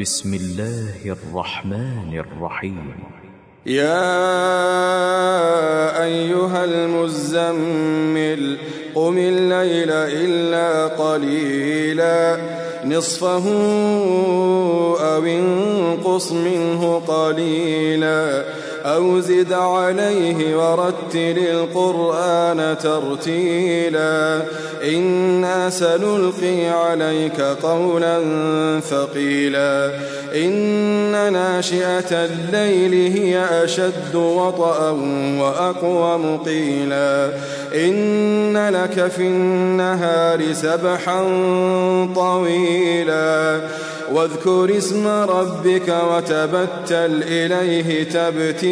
بسم الله الرحمن الرحيم. يا أيها المزمل قم الليل إلا قليلا. نصفه أو انقص منه قليلا. أو زد عليه ورتل القرآن ترتيلا. إنا سنلقي عليك قولا ثقيلا. إن ناشئة الليل هي أشد وطأ وأقوم قيلا إن لك في النهار سبحا طويلا. واذكر اسم ربك وتبتل إليه تبتيلا.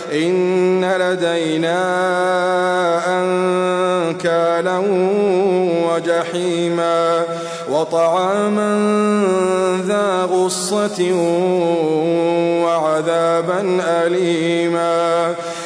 إن لدينا أنكالا وجحيما وطعاما ذا غصة وعذابا أليما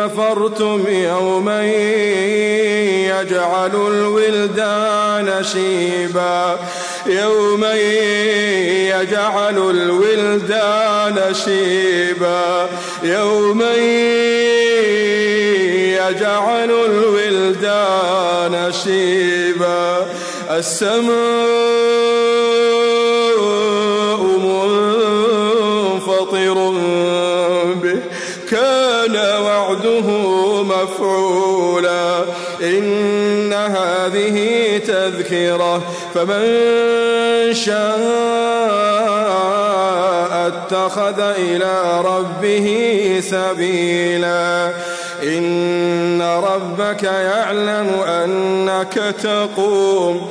كفرتم يوما يجعل الولدان شيبا. يوما يجعل الولدان شيبا. يوما يجعل الولدان شيبا. السماء منفطر به. كان وعده مفعولا. إن هذه تذكرة فمن شاء اتخذ إلى ربه سبيلا. إن ربك يعلم أنك تقوم.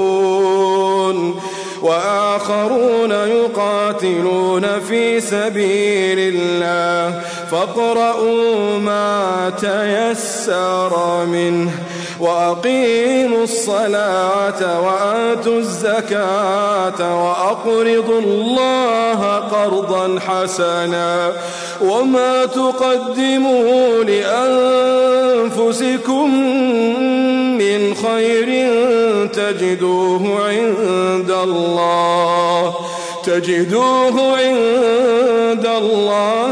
وآخرون يقاتلون في سبيل الله. فاقرؤوا ما تيسر منه وأقيموا الصلاة وآتوا الزكاة وأقرضوا الله قرضا حسنا وما تقدموا لأنفسكم من خير تجدوه عند الله تجدوه عند الله.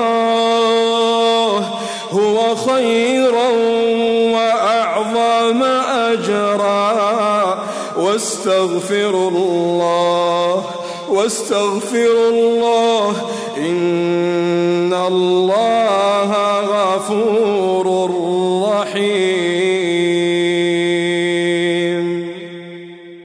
هو خيرا وأعظم أجرا. واستغفروا الله واستغفروا الله. إن الله غفور